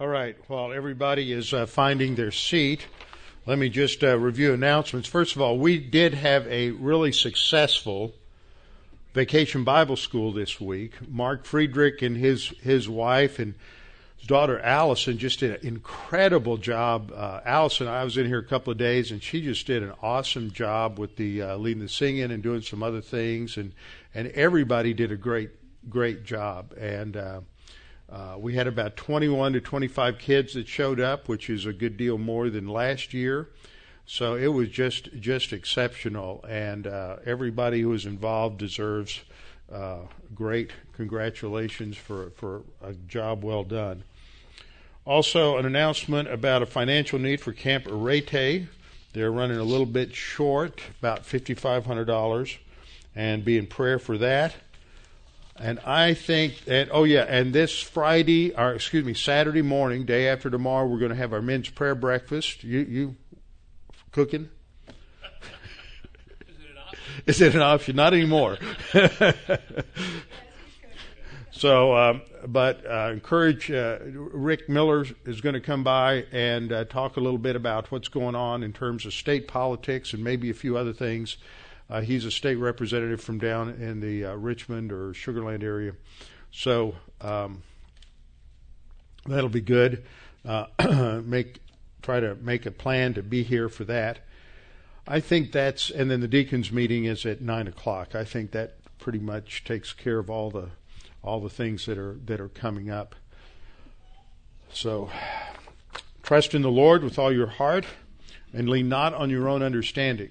All right. While everybody is uh, finding their seat, let me just uh, review announcements. First of all, we did have a really successful vacation Bible school this week. Mark Friedrich and his his wife and his daughter Allison just did an incredible job. Uh, Allison, I was in here a couple of days, and she just did an awesome job with the uh, leading the singing and doing some other things, and and everybody did a great great job. And uh, we had about 21 to 25 kids that showed up, which is a good deal more than last year. So it was just just exceptional, and uh, everybody who was involved deserves uh, great congratulations for for a job well done. Also, an announcement about a financial need for Camp Arete. They're running a little bit short, about $5,500, and be in prayer for that. And I think that, oh yeah, and this Friday, or excuse me, Saturday morning, day after tomorrow, we're going to have our men's prayer breakfast. You, you cooking? Is it an option? Not anymore. so, um, but uh, encourage uh, Rick Miller is going to come by and uh, talk a little bit about what's going on in terms of state politics and maybe a few other things. Uh, he's a state representative from down in the uh, Richmond or Sugar Land area, so um, that'll be good. Uh, make try to make a plan to be here for that. I think that's, and then the deacons meeting is at nine o'clock. I think that pretty much takes care of all the all the things that are that are coming up. So, trust in the Lord with all your heart, and lean not on your own understanding.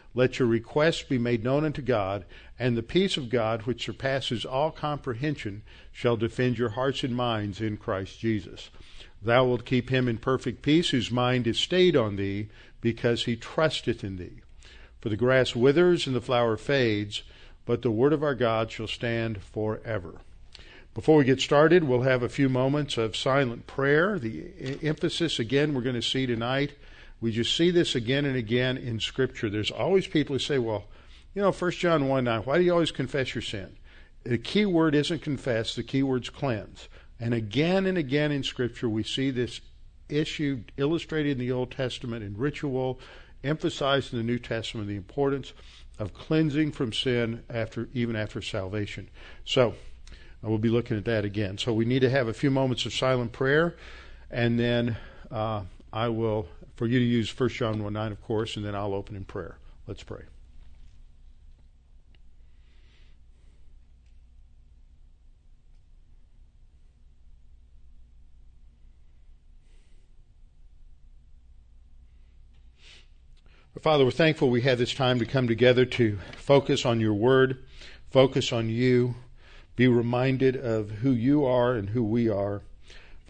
let your requests be made known unto God, and the peace of God, which surpasses all comprehension, shall defend your hearts and minds in Christ Jesus. Thou wilt keep him in perfect peace, whose mind is stayed on thee, because he trusteth in thee. For the grass withers and the flower fades, but the word of our God shall stand forever. Before we get started, we'll have a few moments of silent prayer. The emphasis, again, we're going to see tonight we just see this again and again in Scripture. There's always people who say, well, you know, 1 John 1 9, why do you always confess your sin? The key word isn't confess, the key word's cleanse. And again and again in Scripture, we see this issue illustrated in the Old Testament in ritual, emphasized in the New Testament the importance of cleansing from sin after even after salvation. So we'll be looking at that again. So we need to have a few moments of silent prayer, and then uh, I will for you to use 1 John 1 9, of course, and then I'll open in prayer. Let's pray. Father, we're thankful we have this time to come together to focus on your word, focus on you, be reminded of who you are and who we are.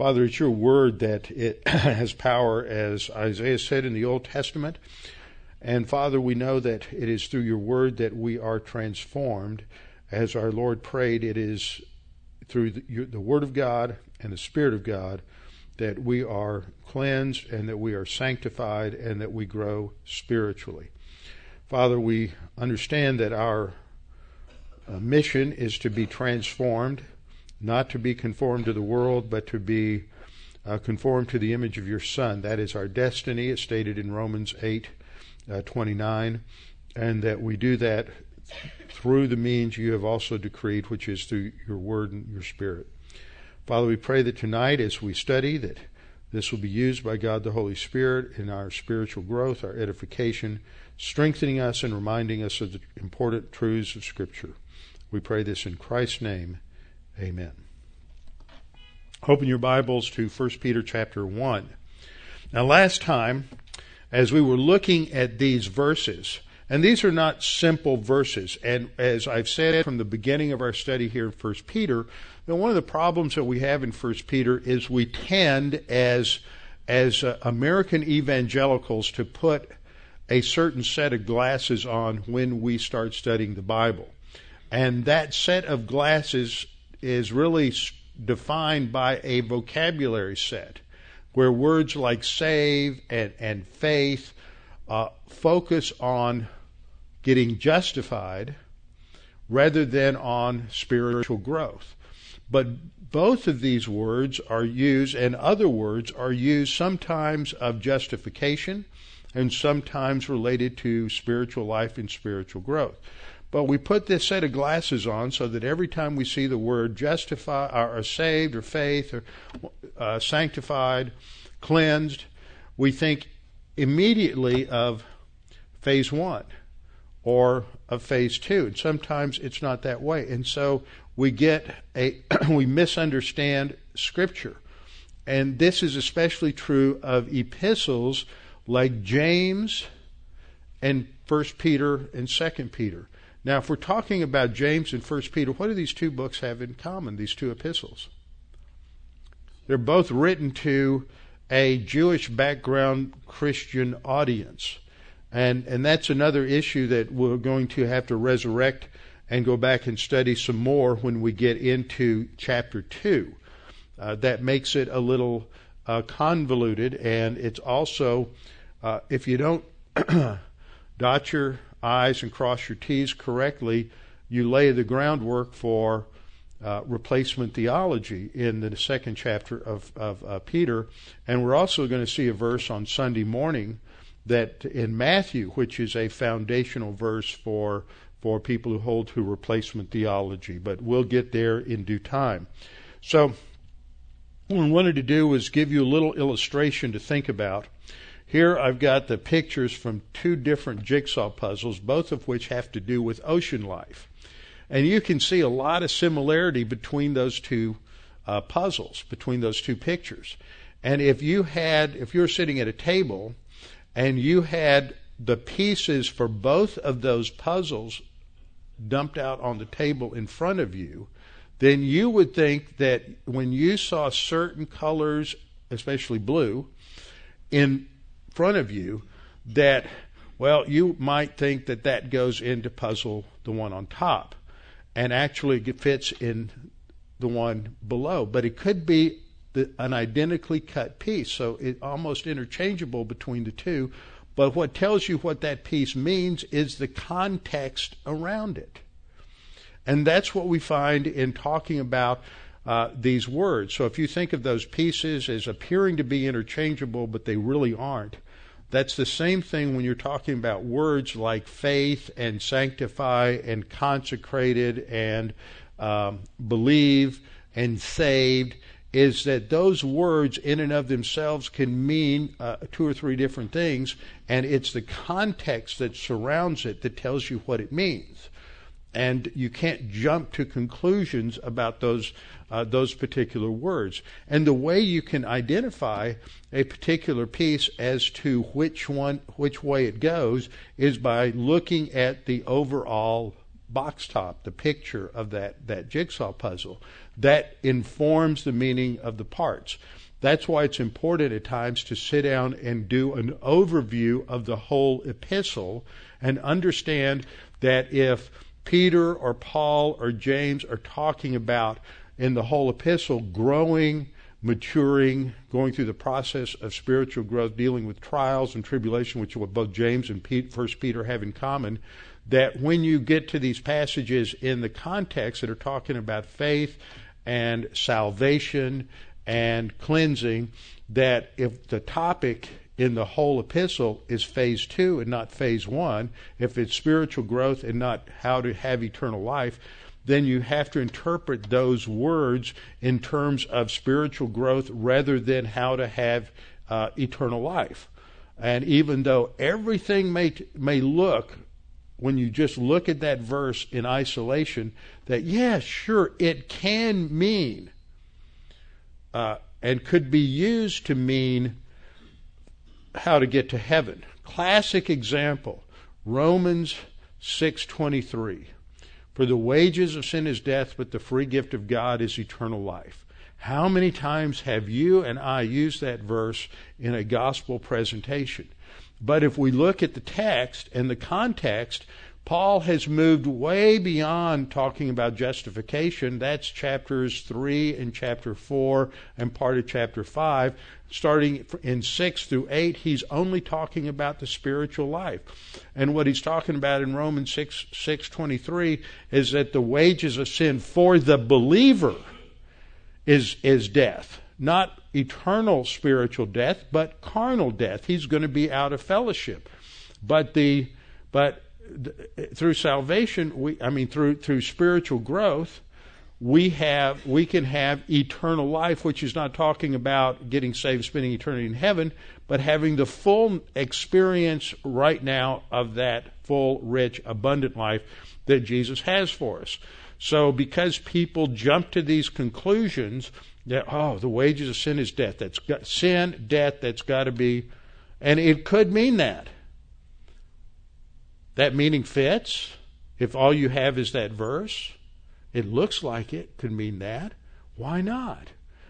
Father, it's your word that it has power, as Isaiah said in the Old Testament. And Father, we know that it is through your word that we are transformed. As our Lord prayed, it is through the, the word of God and the Spirit of God that we are cleansed and that we are sanctified and that we grow spiritually. Father, we understand that our uh, mission is to be transformed not to be conformed to the world, but to be uh, conformed to the image of your Son. That is our destiny. It's stated in Romans 8 uh, 29, and that we do that through the means you have also decreed, which is through your word and your spirit. Father, we pray that tonight as we study, that this will be used by God the Holy Spirit in our spiritual growth, our edification, strengthening us and reminding us of the important truths of Scripture. We pray this in Christ's name. Amen. Open your Bibles to 1 Peter chapter 1. Now, last time, as we were looking at these verses, and these are not simple verses, and as I've said from the beginning of our study here in 1 Peter, one of the problems that we have in 1 Peter is we tend, as as uh, American evangelicals to put a certain set of glasses on when we start studying the Bible. And that set of glasses is really defined by a vocabulary set where words like save and, and faith uh, focus on getting justified rather than on spiritual growth. But both of these words are used, and other words are used sometimes of justification and sometimes related to spiritual life and spiritual growth. But we put this set of glasses on so that every time we see the word justify or, saved or faith or uh, sanctified, cleansed, we think immediately of phase one or of phase two. And sometimes it's not that way. And so we get a we misunderstand scripture. And this is especially true of epistles like James and First Peter and Second Peter. Now, if we're talking about James and First Peter, what do these two books have in common? These two epistles. They're both written to a Jewish background Christian audience. And, and that's another issue that we're going to have to resurrect and go back and study some more when we get into chapter 2. Uh, that makes it a little uh, convoluted, and it's also, uh, if you don't dot your I's and cross your T's correctly, you lay the groundwork for uh, replacement theology in the second chapter of, of uh, Peter. And we're also going to see a verse on Sunday morning that in Matthew, which is a foundational verse for for people who hold to replacement theology. But we'll get there in due time. So what I wanted to do was give you a little illustration to think about. Here I've got the pictures from two different jigsaw puzzles, both of which have to do with ocean life. And you can see a lot of similarity between those two uh, puzzles, between those two pictures. And if you had, if you were sitting at a table and you had the pieces for both of those puzzles dumped out on the table in front of you, then you would think that when you saw certain colors, especially blue, in front of you, that, well, you might think that that goes into puzzle the one on top and actually fits in the one below. But it could be the, an identically cut piece, so it's almost interchangeable between the two. But what tells you what that piece means is the context around it. And that's what we find in talking about uh, these words. So if you think of those pieces as appearing to be interchangeable, but they really aren't, that's the same thing when you're talking about words like faith and sanctify and consecrated and um, believe and saved is that those words in and of themselves can mean uh, two or three different things, and it's the context that surrounds it that tells you what it means. And you can't jump to conclusions about those uh, those particular words. And the way you can identify a particular piece as to which one, which way it goes, is by looking at the overall box top, the picture of that, that jigsaw puzzle. That informs the meaning of the parts. That's why it's important at times to sit down and do an overview of the whole epistle and understand that if Peter or Paul or James are talking about in the whole epistle growing, maturing, going through the process of spiritual growth, dealing with trials and tribulation, which what both James and First Peter have in common. That when you get to these passages in the context that are talking about faith and salvation and cleansing, that if the topic in the whole epistle is phase two and not phase one, if it's spiritual growth and not how to have eternal life, then you have to interpret those words in terms of spiritual growth rather than how to have uh, eternal life. And even though everything may may look when you just look at that verse in isolation that yeah, sure it can mean uh, and could be used to mean how to get to heaven. Classic example, Romans 6:23. For the wages of sin is death, but the free gift of God is eternal life. How many times have you and I used that verse in a gospel presentation? But if we look at the text and the context, Paul has moved way beyond talking about justification. That's chapters 3 and chapter 4 and part of chapter 5. Starting in 6 through 8, he's only talking about the spiritual life. And what he's talking about in Romans 6 6:23 is that the wages of sin for the believer is is death. Not eternal spiritual death, but carnal death. He's going to be out of fellowship. But the but through salvation, we I mean through through spiritual growth, we have we can have eternal life, which is not talking about getting saved, spending eternity in heaven, but having the full experience right now of that full, rich, abundant life that Jesus has for us. So because people jump to these conclusions that oh, the wages of sin is death. That's got, sin, death. That's got to be, and it could mean that. That meaning fits. If all you have is that verse, it looks like it could mean that. Why not?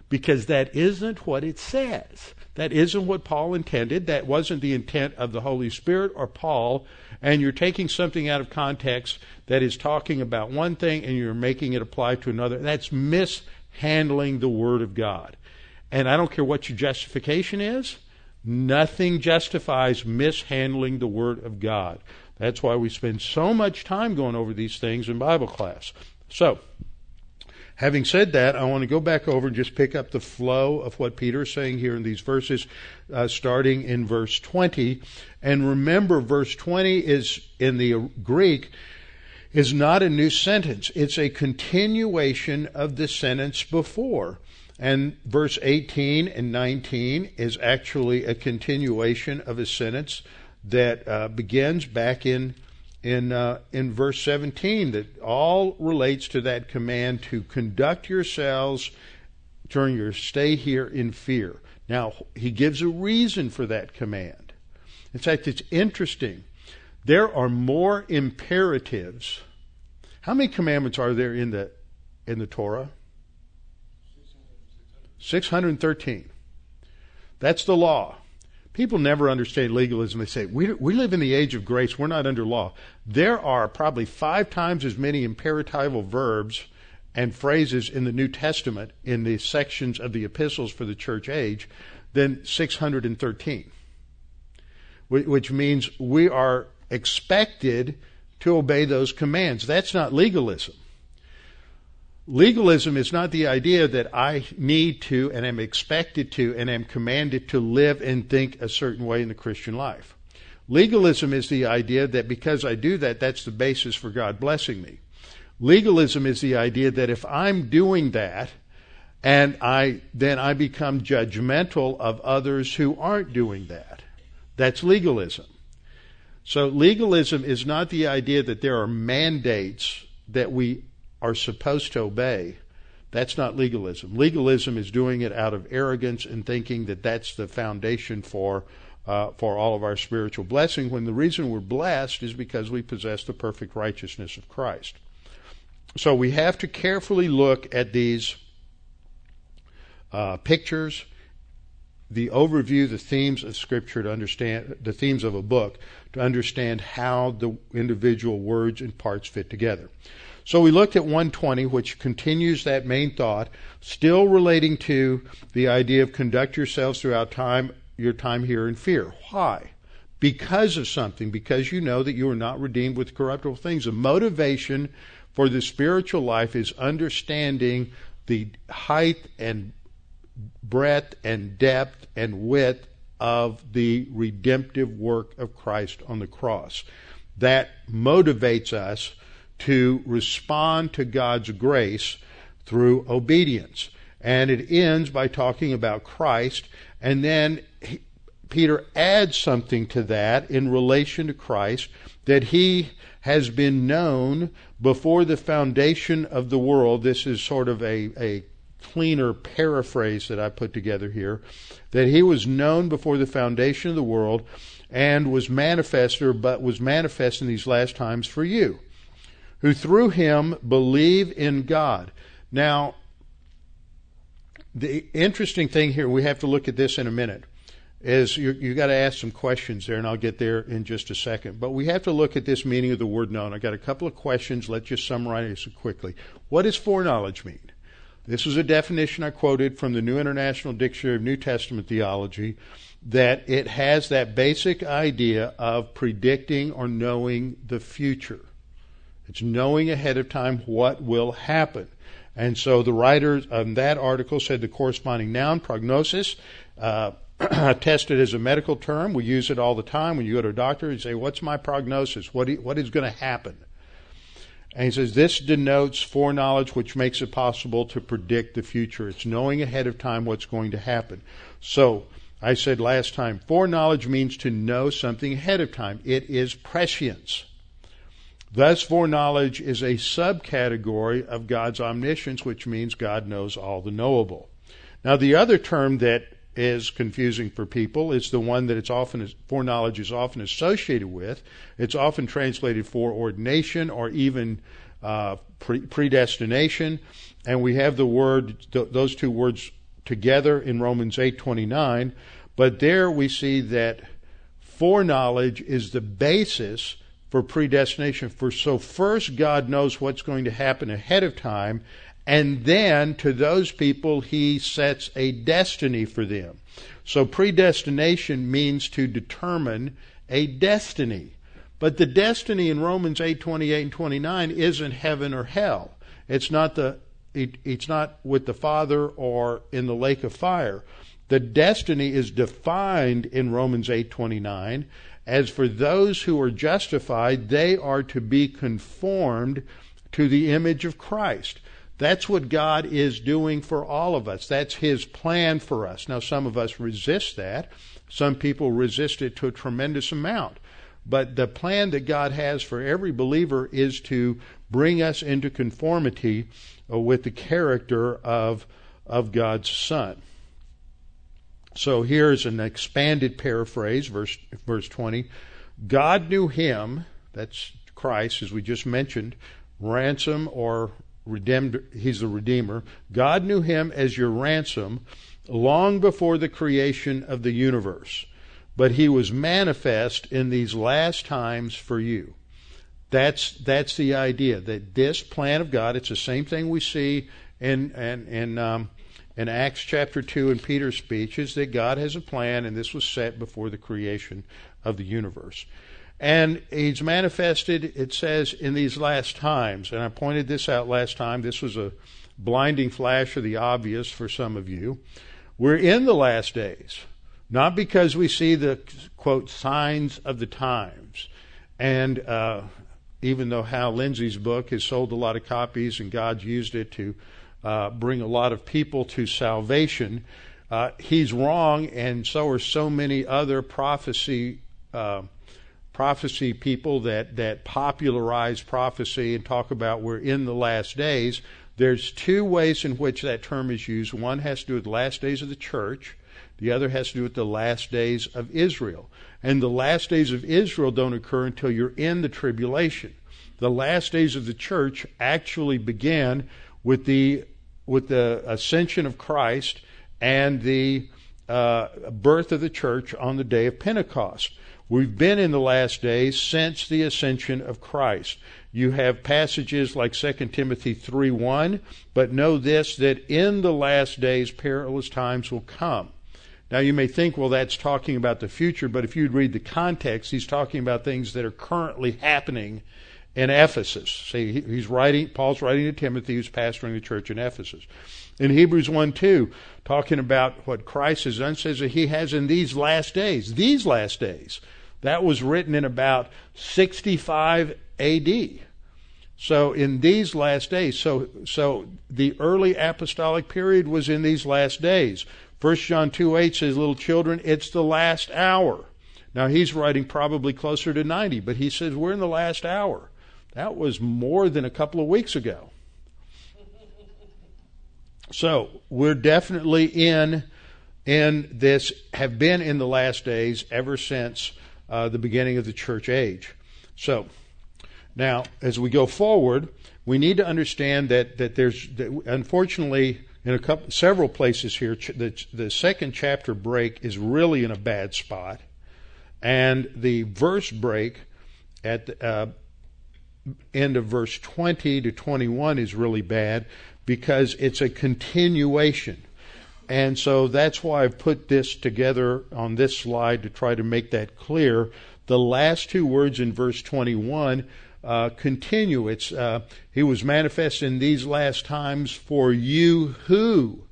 Because that isn't what it says. That isn't what Paul intended. That wasn't the intent of the Holy Spirit or Paul. And you're taking something out of context that is talking about one thing and you're making it apply to another. That's mishandling the Word of God. And I don't care what your justification is, nothing justifies mishandling the Word of God. That's why we spend so much time going over these things in Bible class. So, having said that, I want to go back over and just pick up the flow of what Peter is saying here in these verses, uh, starting in verse 20. And remember, verse 20 is in the Greek is not a new sentence. It's a continuation of the sentence before. And verse 18 and 19 is actually a continuation of a sentence that uh, begins back in in uh, in verse 17 that all relates to that command to conduct yourselves during your stay here in fear. Now he gives a reason for that command. In fact, it's interesting. There are more imperatives. How many commandments are there in the in the Torah? 613. That's the law. People never understand legalism. They say, we, we live in the age of grace. We're not under law. There are probably five times as many imperatival verbs and phrases in the New Testament in the sections of the epistles for the church age than 613, which means we are expected to obey those commands. That's not legalism. Legalism is not the idea that I need to and am expected to and am commanded to live and think a certain way in the Christian life. Legalism is the idea that because I do that, that's the basis for God blessing me. Legalism is the idea that if I'm doing that, and I then I become judgmental of others who aren't doing that. That's legalism. So legalism is not the idea that there are mandates that we are supposed to obey, that's not legalism. Legalism is doing it out of arrogance and thinking that that's the foundation for uh, for all of our spiritual blessing. When the reason we're blessed is because we possess the perfect righteousness of Christ. So we have to carefully look at these uh, pictures, the overview, the themes of Scripture to understand the themes of a book to understand how the individual words and parts fit together. So we looked at 120, which continues that main thought, still relating to the idea of conduct yourselves throughout time, your time here in fear. Why? Because of something, because you know that you are not redeemed with corruptible things. The motivation for the spiritual life is understanding the height and breadth and depth and width of the redemptive work of Christ on the cross. That motivates us to respond to God's grace through obedience. And it ends by talking about Christ, and then he, Peter adds something to that in relation to Christ that he has been known before the foundation of the world. This is sort of a, a cleaner paraphrase that I put together here. That he was known before the foundation of the world and was manifester, but was manifest in these last times for you who through him believe in God. Now, the interesting thing here, we have to look at this in a minute, is you, you got to ask some questions there, and I'll get there in just a second. But we have to look at this meaning of the word known. I got a couple of questions. Let's just summarize it quickly. What does foreknowledge mean? This is a definition I quoted from the New International Dictionary of New Testament Theology that it has that basic idea of predicting or knowing the future. It's knowing ahead of time what will happen. And so the writer of that article said the corresponding noun, prognosis, uh, tested as a medical term. We use it all the time. When you go to a doctor, you say, What's my prognosis? What, what is going to happen? And he says, This denotes foreknowledge, which makes it possible to predict the future. It's knowing ahead of time what's going to happen. So, I said last time, foreknowledge means to know something ahead of time. It is prescience. Thus, foreknowledge is a subcategory of God's omniscience, which means God knows all the knowable. Now, the other term that is confusing for people is the one that it's often foreknowledge is often associated with. It's often translated foreordination or even uh, pre- predestination, and we have the word th- those two words together in Romans eight twenty nine. But there we see that foreknowledge is the basis for predestination. For so first God knows what's going to happen ahead of time, and then to those people he sets a destiny for them. So predestination means to determine a destiny. But the destiny in Romans 8, 28 and 29 isn't heaven or hell. It's not the it, it's not with the Father or in the lake of fire. The destiny is defined in Romans 8:29 as for those who are justified, they are to be conformed to the image of Christ. That's what God is doing for all of us. That's His plan for us. Now, some of us resist that. Some people resist it to a tremendous amount. But the plan that God has for every believer is to bring us into conformity uh, with the character of, of God's Son. So here's an expanded paraphrase, verse, verse 20. God knew him, that's Christ, as we just mentioned, ransom or redeemed, he's the Redeemer. God knew him as your ransom long before the creation of the universe, but he was manifest in these last times for you. That's, that's the idea that this plan of God, it's the same thing we see in, in, in um, in Acts chapter 2 in Peter's speech is that God has a plan, and this was set before the creation of the universe. And he's manifested, it says, in these last times. And I pointed this out last time. This was a blinding flash of the obvious for some of you. We're in the last days, not because we see the, quote, signs of the times. And uh, even though Hal Lindsey's book has sold a lot of copies and God's used it to uh, bring a lot of people to salvation. Uh, he's wrong, and so are so many other prophecy uh, prophecy people that that popularize prophecy and talk about we're in the last days. There's two ways in which that term is used. One has to do with the last days of the church. The other has to do with the last days of Israel. And the last days of Israel don't occur until you're in the tribulation. The last days of the church actually began with the with the ascension of Christ and the uh, birth of the church on the day of Pentecost. We've been in the last days since the ascension of Christ. You have passages like 2 Timothy 3:1, but know this that in the last days perilous times will come. Now you may think, well, that's talking about the future, but if you'd read the context, he's talking about things that are currently happening in Ephesus. See, he's writing, Paul's writing to Timothy, who's pastoring the church in Ephesus. In Hebrews 1 2, talking about what Christ has done, says that he has in these last days, these last days. That was written in about 65 AD. So in these last days, so so the early apostolic period was in these last days. 1 John 2 8 says, Little children, it's the last hour. Now he's writing probably closer to 90, but he says we're in the last hour. That was more than a couple of weeks ago. So we're definitely in in this have been in the last days ever since uh, the beginning of the church age. So now as we go forward, we need to understand that that there's that unfortunately in a couple, several places here. The, the second chapter break is really in a bad spot, and the verse break at the uh, end of verse 20 to 21 is really bad because it's a continuation. And so that's why I've put this together on this slide to try to make that clear. The last two words in verse 21 uh, continue. It's uh, He was manifest in these last times for you who.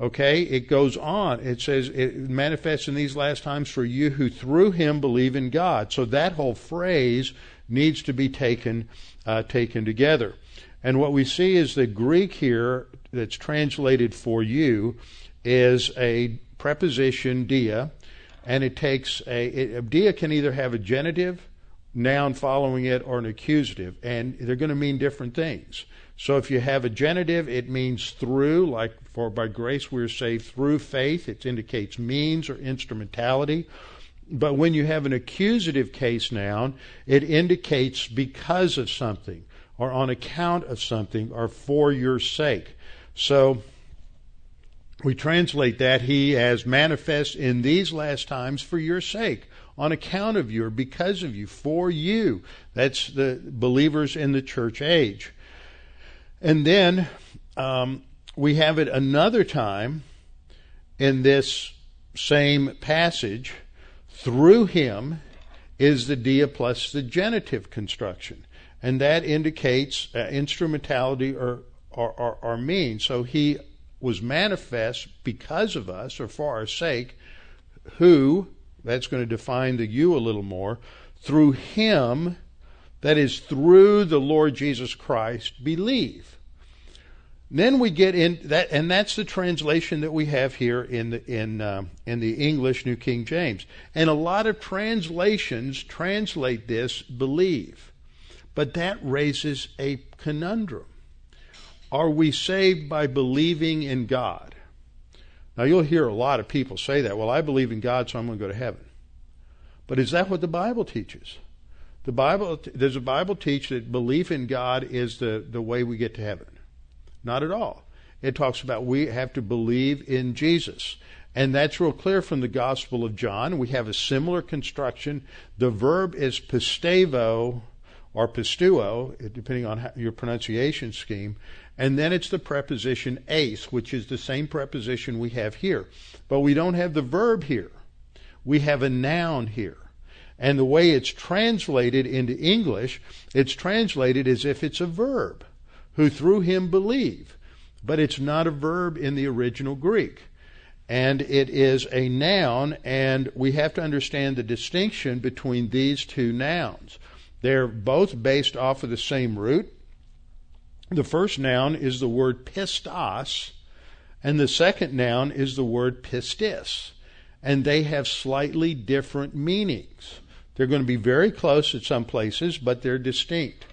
Okay, it goes on. It says it manifests in these last times for you who through Him believe in God. So that whole phrase needs to be taken uh, taken together. And what we see is the Greek here that's translated for you is a preposition dia, and it takes a it, dia can either have a genitive noun following it or an accusative, and they're going to mean different things. So if you have a genitive, it means through, like for by grace we are saved through faith. It indicates means or instrumentality. But when you have an accusative case noun, it indicates because of something or on account of something or for your sake. So we translate that he as manifest in these last times for your sake, on account of you, or because of you, for you. That's the believers in the church age. And then um, we have it another time in this same passage. Through him is the dia plus the genitive construction and that indicates uh, instrumentality or, or, or, or means. So he was manifest because of us or for our sake, who, that's going to define the you a little more, through him, that is through the Lord Jesus Christ, believe. Then we get in that, and that's the translation that we have here in the in uh, in the English New King James. And a lot of translations translate this believe. But that raises a conundrum. Are we saved by believing in God? Now, you'll hear a lot of people say that. Well, I believe in God, so I'm going to go to heaven. But is that what the Bible teaches? The Bible does the Bible teach that belief in God is the, the way we get to heaven? Not at all. It talks about we have to believe in Jesus. And that's real clear from the Gospel of John. We have a similar construction. The verb is pistevo or pisteuo, depending on your pronunciation scheme. And then it's the preposition eis, which is the same preposition we have here. But we don't have the verb here. We have a noun here. And the way it's translated into English, it's translated as if it's a verb, who through him believe. But it's not a verb in the original Greek. And it is a noun, and we have to understand the distinction between these two nouns. They're both based off of the same root. The first noun is the word pistos, and the second noun is the word pistis. And they have slightly different meanings. They're going to be very close at some places, but they're distinct.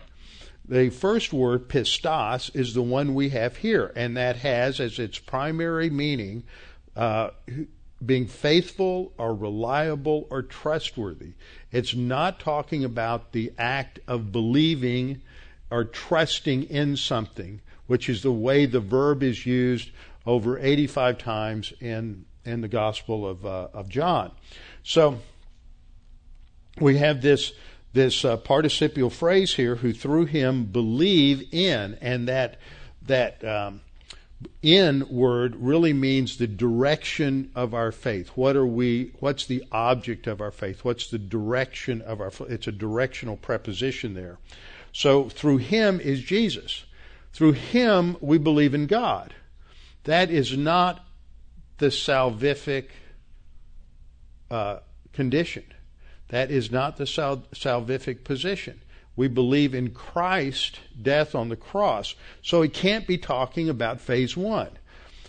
The first word, pistos, is the one we have here, and that has as its primary meaning uh, being faithful or reliable or trustworthy. It's not talking about the act of believing or trusting in something, which is the way the verb is used over 85 times in in the Gospel of uh, of John. So we have this this uh, participial phrase here, who through him believe in, and that that um, in word really means the direction of our faith. What are we what's the object of our faith? What's the direction of our it's a directional preposition there. So through him is Jesus. Through him we believe in God. That is not the salvific uh, condition. That is not the sal- salvific position. We believe in Christ's death on the cross. So he can't be talking about phase one.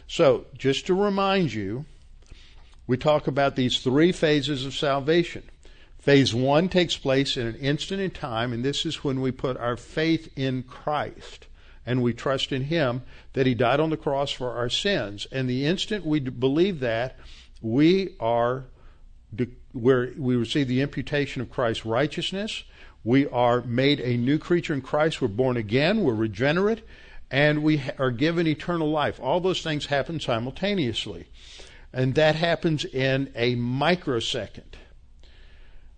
So, just to remind you, we talk about these three phases of salvation. Phase one takes place in an instant in time, and this is when we put our faith in Christ and we trust in Him that He died on the cross for our sins. And the instant we believe that, we are where we receive the imputation of Christ's righteousness, we are made a new creature in Christ. We're born again. We're regenerate. and we are given eternal life. All those things happen simultaneously. And that happens in a microsecond.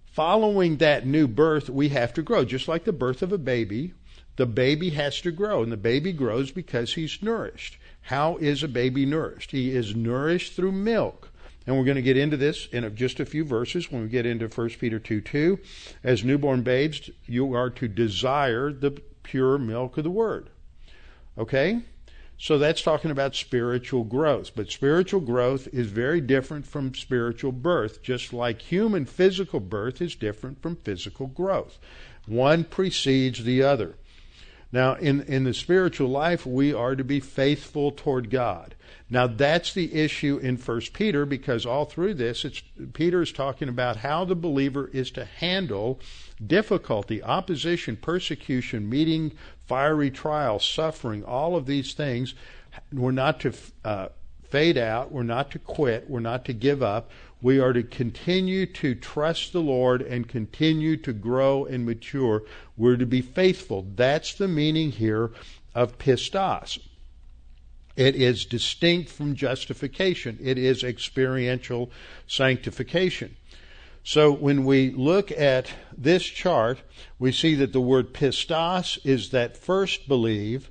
Following that new birth, we have to grow. Just like the birth of a baby, the baby has to grow, and the baby grows because he's nourished. How is a baby nourished? He is nourished through milk. And we're going to get into this in just a few verses when we get into 1 Peter 2 2. As newborn babes, you are to desire the pure milk of the word. Okay? So that's talking about spiritual growth. But spiritual growth is very different from spiritual birth, just like human physical birth is different from physical growth. One precedes the other. Now, in, in the spiritual life, we are to be faithful toward God. Now, that's the issue in First Peter because all through this, it's, Peter is talking about how the believer is to handle difficulty, opposition, persecution, meeting fiery trial, suffering, all of these things. We're not to uh, fade out. We're not to quit. We're not to give up. We are to continue to trust the Lord and continue to grow and mature. We're to be faithful. That's the meaning here of pistos. It is distinct from justification. It is experiential sanctification. So when we look at this chart, we see that the word pistos is that first believe,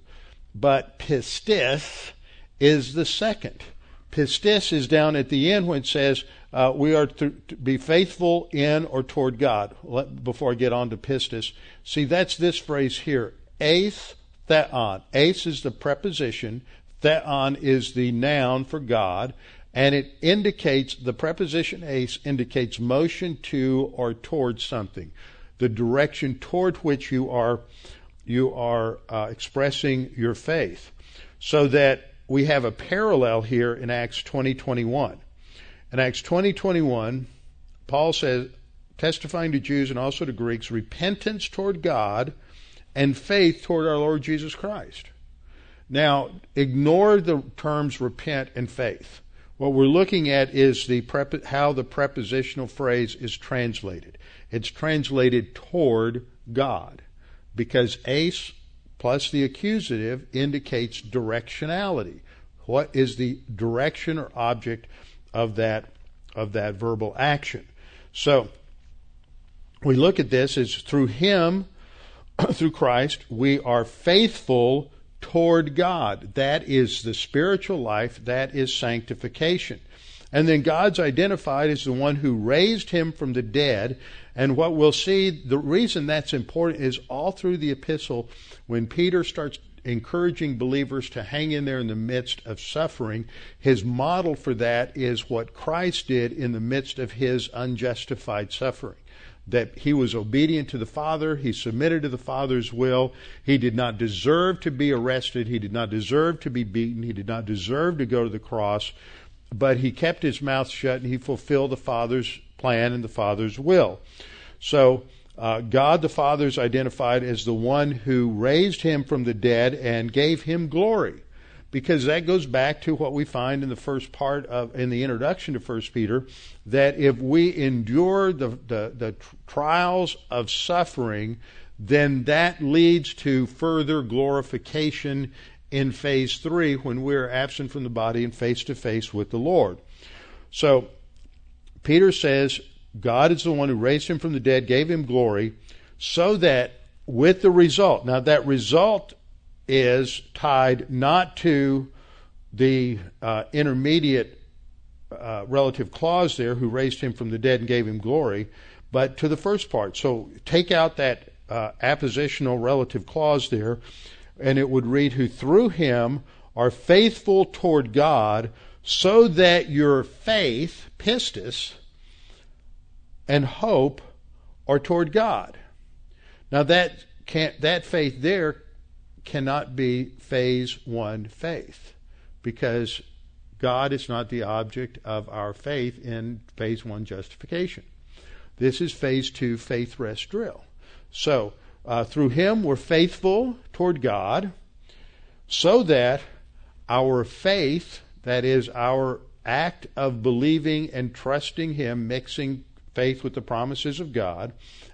but pistis is the second. Pistis is down at the end when it says uh, we are to, to, be faithful in or toward God. Let, before I get on to pistis, see that's this phrase here, eis theon. Eis is the preposition, theon is the noun for God, and it indicates the preposition eis indicates motion to or towards something, the direction toward which you are you are uh, expressing your faith, so that we have a parallel here in Acts 20:21. In Acts 20:21, Paul says, testifying to Jews and also to Greeks, repentance toward God and faith toward our Lord Jesus Christ. Now, ignore the terms repent and faith. What we're looking at is the prep, how the prepositional phrase is translated. It's translated toward God because eis plus the accusative indicates directionality. What is the direction or object of that of that verbal action? So we look at this as through him through Christ we are faithful toward God. That is the spiritual life, that is sanctification. And then God's identified as the one who raised him from the dead. And what we'll see, the reason that's important is all through the epistle, when Peter starts encouraging believers to hang in there in the midst of suffering, his model for that is what Christ did in the midst of his unjustified suffering that he was obedient to the Father, he submitted to the Father's will. He did not deserve to be arrested, he did not deserve to be beaten, he did not deserve to go to the cross, but he kept his mouth shut and he fulfilled the Father's plan and the Father's will. So, uh, God the Father is identified as the one who raised him from the dead and gave him glory because that goes back to what we find in the first part of in the introduction to First Peter that if we endure the, the, the trials of suffering, then that leads to further glorification in phase three when we're absent from the body and face to face with the Lord. So Peter says God is the one who raised him from the dead, gave him glory, so that with the result, now that result is tied not to the uh, intermediate uh, relative clause there, who raised him from the dead and gave him glory, but to the first part. So take out that uh, appositional relative clause there, and it would read, Who through him are faithful toward God, so that your faith, pistis, and hope are toward God. Now that can't, that faith there cannot be phase one faith because God is not the object of our faith in phase one justification. This is phase two faith rest drill. So, uh, through Him, we're faithful toward God so that our faith, that is, our act of believing and trusting Him, mixing faith with the promises of God,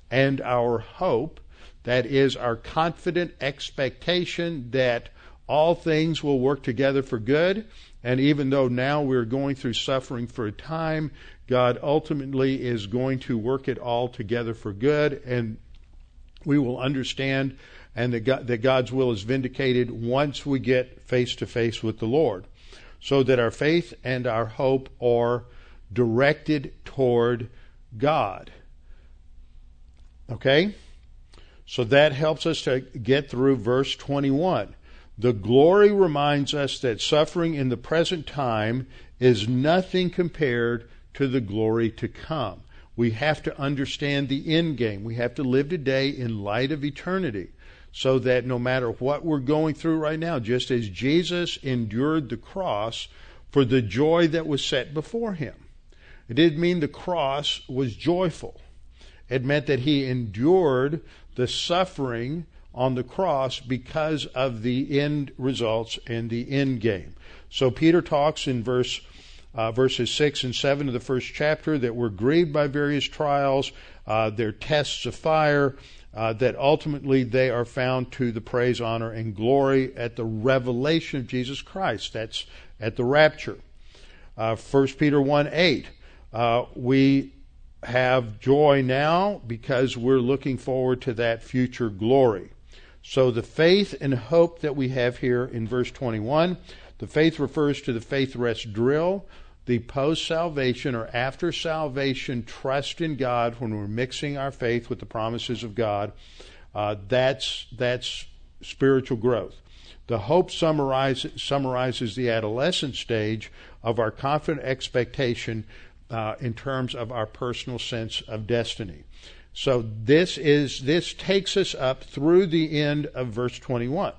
and our hope, that is our confident expectation that all things will work together for good. And even though now we're going through suffering for a time, God ultimately is going to work it all together for good. And we will understand and that, God, that God's will is vindicated once we get face to face with the Lord. So that our faith and our hope are directed toward God. Okay? So that helps us to get through verse 21. The glory reminds us that suffering in the present time is nothing compared to the glory to come. We have to understand the end game. We have to live today in light of eternity so that no matter what we're going through right now, just as Jesus endured the cross for the joy that was set before him, it didn't mean the cross was joyful. It meant that he endured the suffering on the cross because of the end results and the end game. So Peter talks in verse uh, verses 6 and 7 of the first chapter that we're grieved by various trials, uh, they're tests of fire, uh, that ultimately they are found to the praise, honor, and glory at the revelation of Jesus Christ. That's at the rapture. Uh, 1 Peter 1 8. Uh, we have joy now because we're looking forward to that future glory. So the faith and hope that we have here in verse 21, the faith refers to the faith rest drill, the post salvation or after salvation trust in God when we're mixing our faith with the promises of God. Uh, that's that's spiritual growth. The hope summarizes, summarizes the adolescent stage of our confident expectation uh, in terms of our personal sense of destiny. So this is this takes us up through the end of verse 21.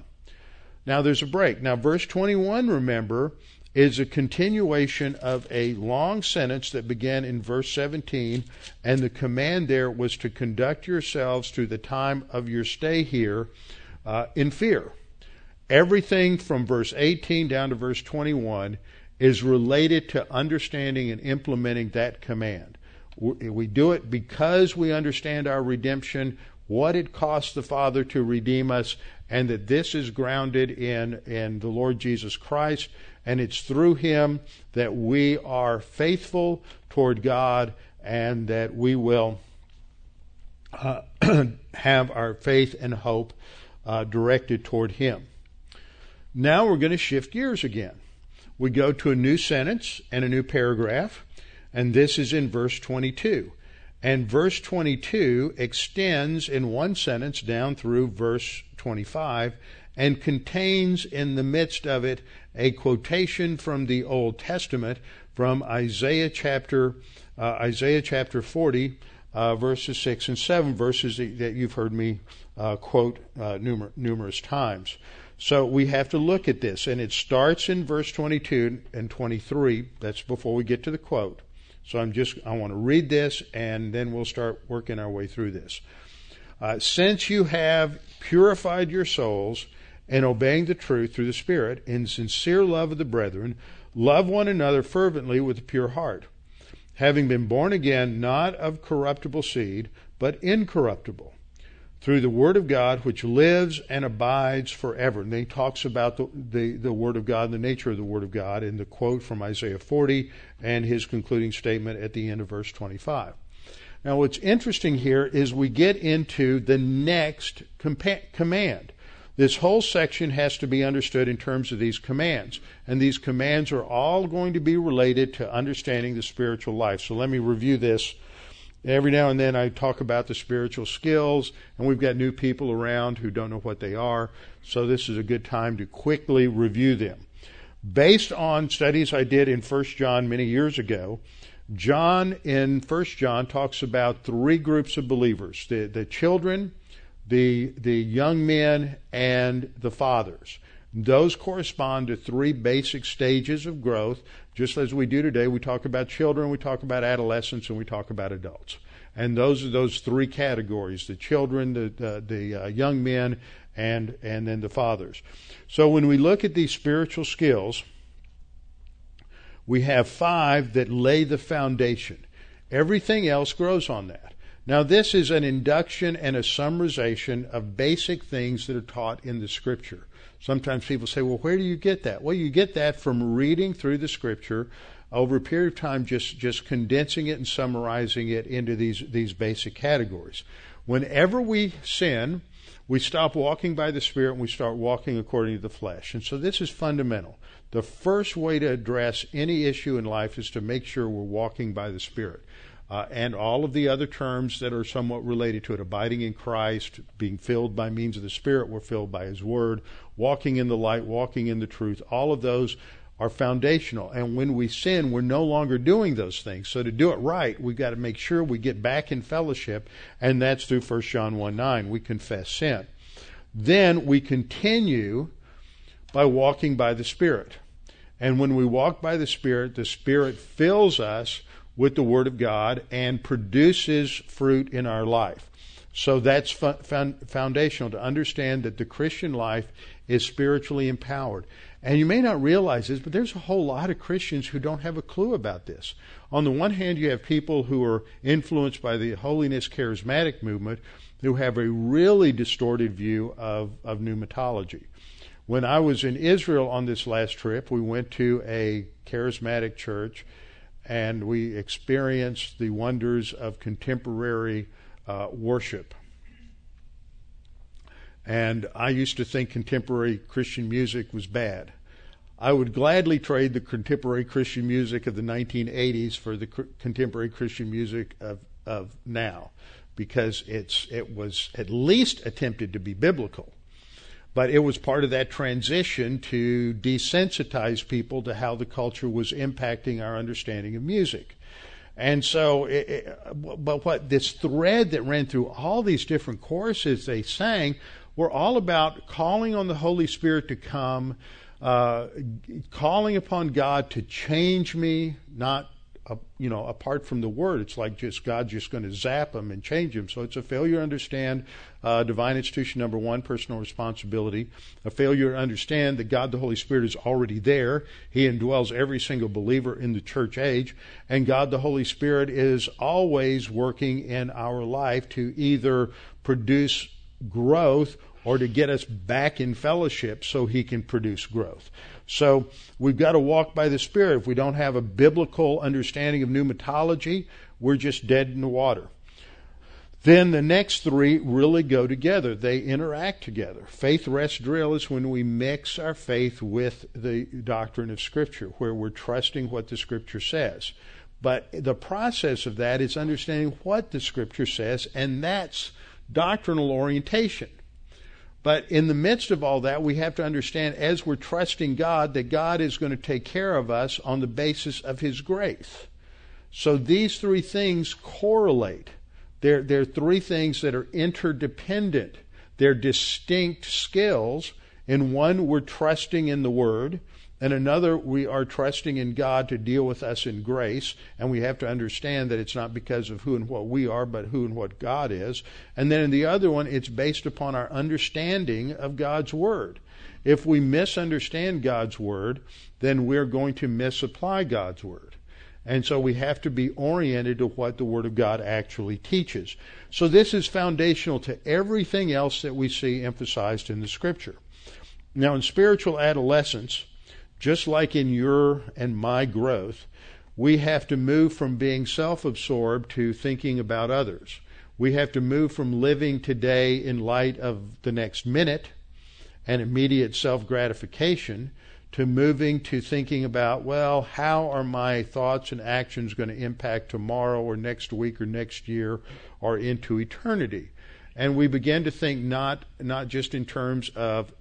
Now there's a break. Now verse 21 remember is a continuation of a long sentence that began in verse 17 and the command there was to conduct yourselves through the time of your stay here uh, in fear. Everything from verse 18 down to verse 21 is related to understanding and implementing that command. We do it because we understand our redemption, what it cost the Father to redeem us, and that this is grounded in, in the Lord Jesus Christ, and it's through Him that we are faithful toward God and that we will uh, have our faith and hope uh, directed toward Him. Now we're going to shift gears again we go to a new sentence and a new paragraph, and this is in verse 22. And verse 22 extends in one sentence down through verse 25 and contains in the midst of it a quotation from the Old Testament from Isaiah chapter uh, Isaiah chapter 40 uh, verses 6 and 7 verses that you've heard me uh, quote uh, numer- numerous times. So we have to look at this, and it starts in verse 22 and 23. That's before we get to the quote. So I'm just, I want to read this, and then we'll start working our way through this. Uh, Since you have purified your souls and obeying the truth through the Spirit in sincere love of the brethren, love one another fervently with a pure heart, having been born again not of corruptible seed, but incorruptible through the Word of God, which lives and abides forever. And he talks about the, the, the, Word of God, the nature of the Word of God, in the quote from Isaiah 40 and his concluding statement at the end of verse 25. Now, what's interesting here is we get into the next command. This whole section has to be understood in terms of these commands. And these commands are all going to be related to understanding the spiritual life. So let me review this Every now and then I talk about the spiritual skills, and we've got new people around who don't know what they are, so this is a good time to quickly review them. Based on studies I did in 1 John many years ago, John in 1 John talks about three groups of believers the, the children, the, the young men, and the fathers. Those correspond to three basic stages of growth. Just as we do today, we talk about children, we talk about adolescents, and we talk about adults. And those are those three categories: the children, the the, uh, young men, and and then the fathers. So when we look at these spiritual skills, we have five that lay the foundation. Everything else grows on that. Now, this is an induction and a summarization of basic things that are taught in the Scripture. Sometimes people say, well, where do you get that? Well, you get that from reading through the scripture over a period of time, just, just condensing it and summarizing it into these, these basic categories. Whenever we sin, we stop walking by the Spirit and we start walking according to the flesh. And so this is fundamental. The first way to address any issue in life is to make sure we're walking by the Spirit. Uh, and all of the other terms that are somewhat related to it abiding in Christ, being filled by means of the Spirit, we're filled by His Word, walking in the light, walking in the truth, all of those are foundational. And when we sin, we're no longer doing those things. So to do it right, we've got to make sure we get back in fellowship, and that's through 1 John 1 9. We confess sin. Then we continue by walking by the Spirit. And when we walk by the Spirit, the Spirit fills us with the Word of God and produces fruit in our life. So that's foundational to understand that the Christian life is spiritually empowered. And you may not realize this, but there's a whole lot of Christians who don't have a clue about this. On the one hand, you have people who are influenced by the holiness charismatic movement who have a really distorted view of, of pneumatology. When I was in Israel on this last trip, we went to a charismatic church and we experienced the wonders of contemporary uh, worship. And I used to think contemporary Christian music was bad. I would gladly trade the contemporary Christian music of the 1980s for the contemporary Christian music of, of now because it's, it was at least attempted to be biblical. But it was part of that transition to desensitize people to how the culture was impacting our understanding of music. And so, it, it, but what this thread that ran through all these different choruses they sang were all about calling on the Holy Spirit to come, uh, calling upon God to change me, not you know apart from the Word. It's like just God's just going to zap them and change them. So it's a failure to understand uh, divine institution number one, personal responsibility. A failure to understand that God the Holy Spirit is already there. He indwells every single believer in the church age, and God the Holy Spirit is always working in our life to either produce growth or to get us back in fellowship so he can produce growth. So we've got to walk by the Spirit. If we don't have a biblical understanding of pneumatology, we're just dead in the water. Then the next three really go together. They interact together. Faith rest drill is when we mix our faith with the doctrine of Scripture, where we're trusting what the Scripture says. But the process of that is understanding what the Scripture says, and that's doctrinal orientation. But in the midst of all that, we have to understand as we're trusting God that God is going to take care of us on the basis of His grace. So these three things correlate. They're, they're three things that are interdependent. They're distinct skills. In one, we're trusting in the Word. And another, we are trusting in God to deal with us in grace, and we have to understand that it's not because of who and what we are, but who and what God is. And then in the other one, it's based upon our understanding of God's Word. If we misunderstand God's Word, then we're going to misapply God's Word. And so we have to be oriented to what the Word of God actually teaches. So this is foundational to everything else that we see emphasized in the Scripture. Now, in spiritual adolescence, just like in your and my growth, we have to move from being self absorbed to thinking about others. We have to move from living today in light of the next minute and immediate self gratification to moving to thinking about, well, how are my thoughts and actions going to impact tomorrow or next week or next year or into eternity? And we begin to think not, not just in terms of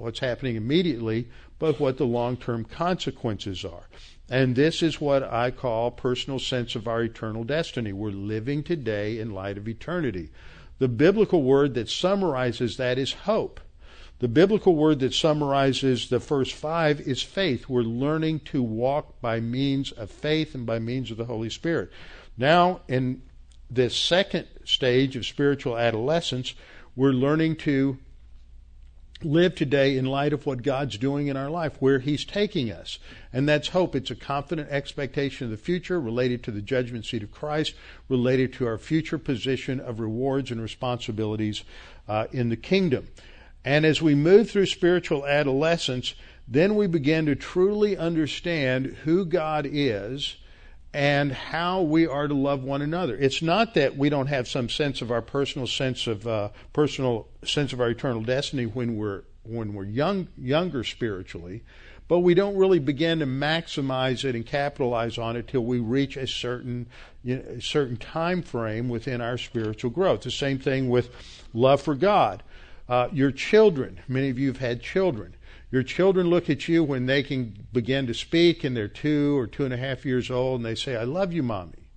what's happening immediately, but what the long term consequences are. And this is what I call personal sense of our eternal destiny. We're living today in light of eternity. The biblical word that summarizes that is hope. The biblical word that summarizes the first five is faith. We're learning to walk by means of faith and by means of the Holy Spirit. Now, in this second stage of spiritual adolescence, we're learning to live today in light of what God's doing in our life, where He's taking us. And that's hope. It's a confident expectation of the future related to the judgment seat of Christ, related to our future position of rewards and responsibilities uh, in the kingdom. And as we move through spiritual adolescence, then we begin to truly understand who God is and how we are to love one another. It's not that we don't have some sense of our personal sense of uh, personal sense of our eternal destiny when we're when we're young younger spiritually, but we don't really begin to maximize it and capitalize on it till we reach a certain you know, a certain time frame within our spiritual growth. The same thing with love for God. Uh, your children, many of you have had children. Your children look at you when they can begin to speak and they're two or two and a half years old and they say, I love you, mommy.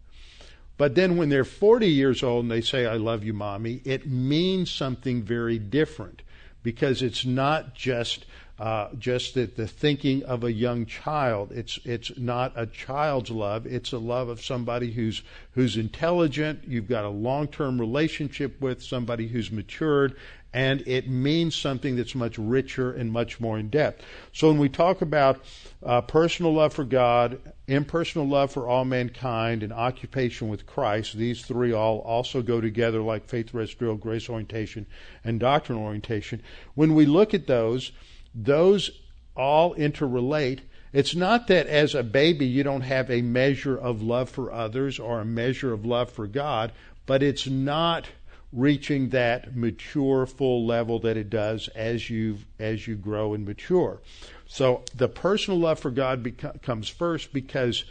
But then when they're 40 years old and they say, I love you, mommy, it means something very different because it's not just uh, just that the thinking of a young child. It's it's not a child's love. It's a love of somebody who's who's intelligent. You've got a long term relationship with somebody who's matured, and it means something that's much richer and much more in depth. So when we talk about uh, personal love for God, impersonal love for all mankind, and occupation with Christ, these three all also go together like faith, rest, drill, grace orientation, and doctrinal orientation. When we look at those, those all interrelate. It's not that as a baby you don't have a measure of love for others or a measure of love for God, but it's not reaching that mature full level that it does as you as you grow and mature. So the personal love for God becomes, comes first because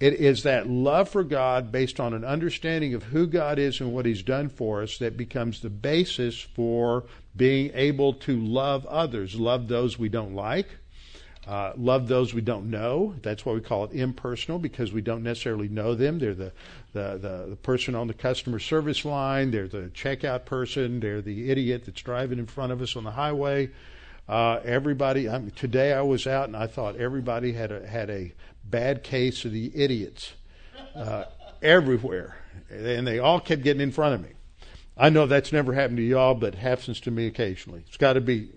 it is that love for God based on an understanding of who God is and what He's done for us that becomes the basis for being able to love others, love those we don't like, uh, love those we don't know. That's why we call it impersonal because we don't necessarily know them. They're the, the, the, the, person on the customer service line, they're the checkout person, they're the idiot that's driving in front of us on the highway. Uh, everybody, I mean, today I was out and I thought everybody had a, had a bad case of the idiots uh, everywhere. And they all kept getting in front of me. I know that's never happened to y'all, but happens to me occasionally. It's got to be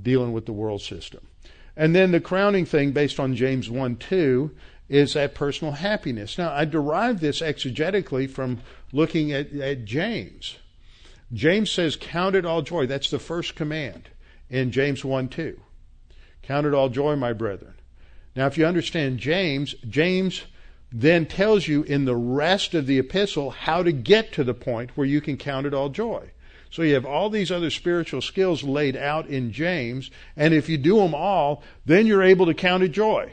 dealing with the world system. And then the crowning thing, based on James 1 2, is that personal happiness. Now, I derive this exegetically from looking at, at James. James says, Count it all joy. That's the first command in James 1 2. Count it all joy, my brethren. Now, if you understand James, James then tells you in the rest of the epistle how to get to the point where you can count it all joy. So you have all these other spiritual skills laid out in James, and if you do them all, then you're able to count it joy.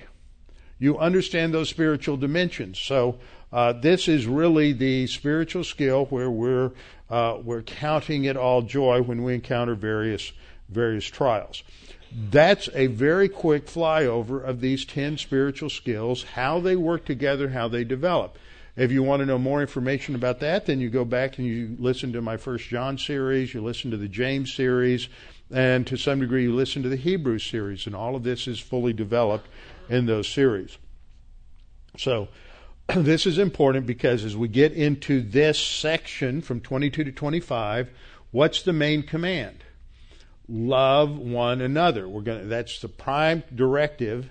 You understand those spiritual dimensions. So uh, this is really the spiritual skill where we're uh, we're counting it all joy when we encounter various various trials. That's a very quick flyover of these 10 spiritual skills, how they work together, how they develop. If you want to know more information about that, then you go back and you listen to my First John series, you listen to the James series, and to some degree you listen to the Hebrew series, and all of this is fully developed in those series. So, this is important because as we get into this section from 22 to 25, what's the main command? love one another. We're going to, that's the prime directive